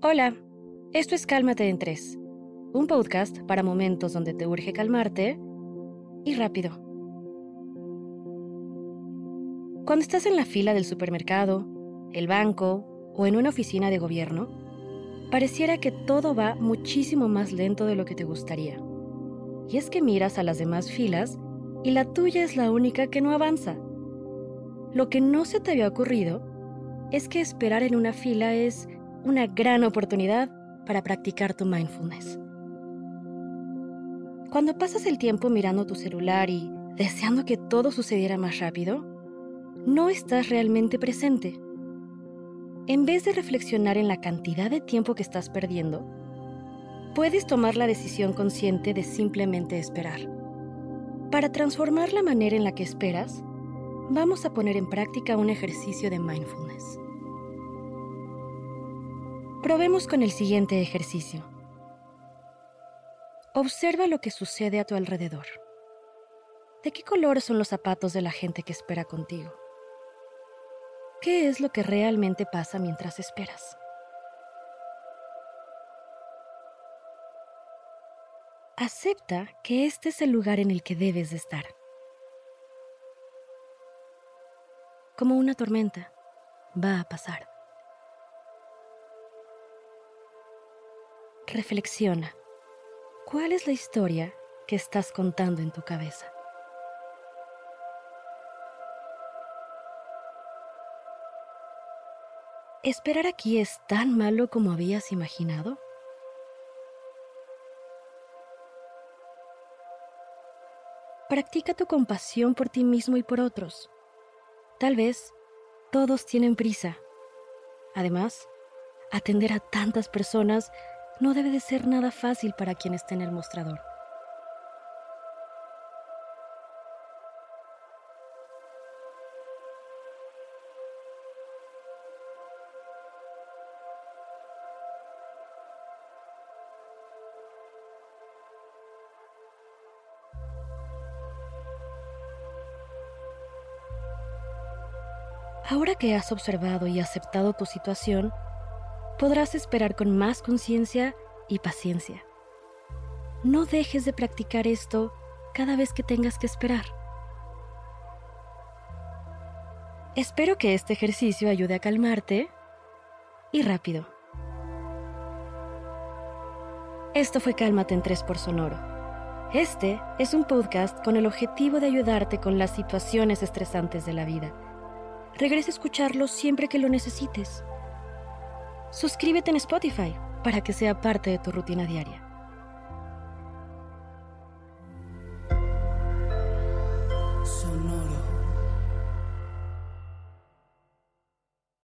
Hola, esto es Cálmate en Tres, un podcast para momentos donde te urge calmarte y rápido. Cuando estás en la fila del supermercado, el banco o en una oficina de gobierno, pareciera que todo va muchísimo más lento de lo que te gustaría. Y es que miras a las demás filas y la tuya es la única que no avanza. Lo que no se te había ocurrido es que esperar en una fila es una gran oportunidad para practicar tu mindfulness. Cuando pasas el tiempo mirando tu celular y deseando que todo sucediera más rápido, no estás realmente presente. En vez de reflexionar en la cantidad de tiempo que estás perdiendo, puedes tomar la decisión consciente de simplemente esperar. Para transformar la manera en la que esperas, vamos a poner en práctica un ejercicio de mindfulness. Probemos con el siguiente ejercicio. Observa lo que sucede a tu alrededor. ¿De qué color son los zapatos de la gente que espera contigo? ¿Qué es lo que realmente pasa mientras esperas? Acepta que este es el lugar en el que debes de estar. Como una tormenta, va a pasar. Reflexiona. ¿Cuál es la historia que estás contando en tu cabeza? ¿Esperar aquí es tan malo como habías imaginado? Practica tu compasión por ti mismo y por otros. Tal vez todos tienen prisa. Además, atender a tantas personas no debe de ser nada fácil para quien esté en el mostrador. Ahora que has observado y aceptado tu situación, podrás esperar con más conciencia y paciencia. No dejes de practicar esto cada vez que tengas que esperar. Espero que este ejercicio ayude a calmarte y rápido. Esto fue Cálmate en 3 por Sonoro. Este es un podcast con el objetivo de ayudarte con las situaciones estresantes de la vida. Regresa a escucharlo siempre que lo necesites suscríbete en Spotify para que sea parte de tu rutina diaria.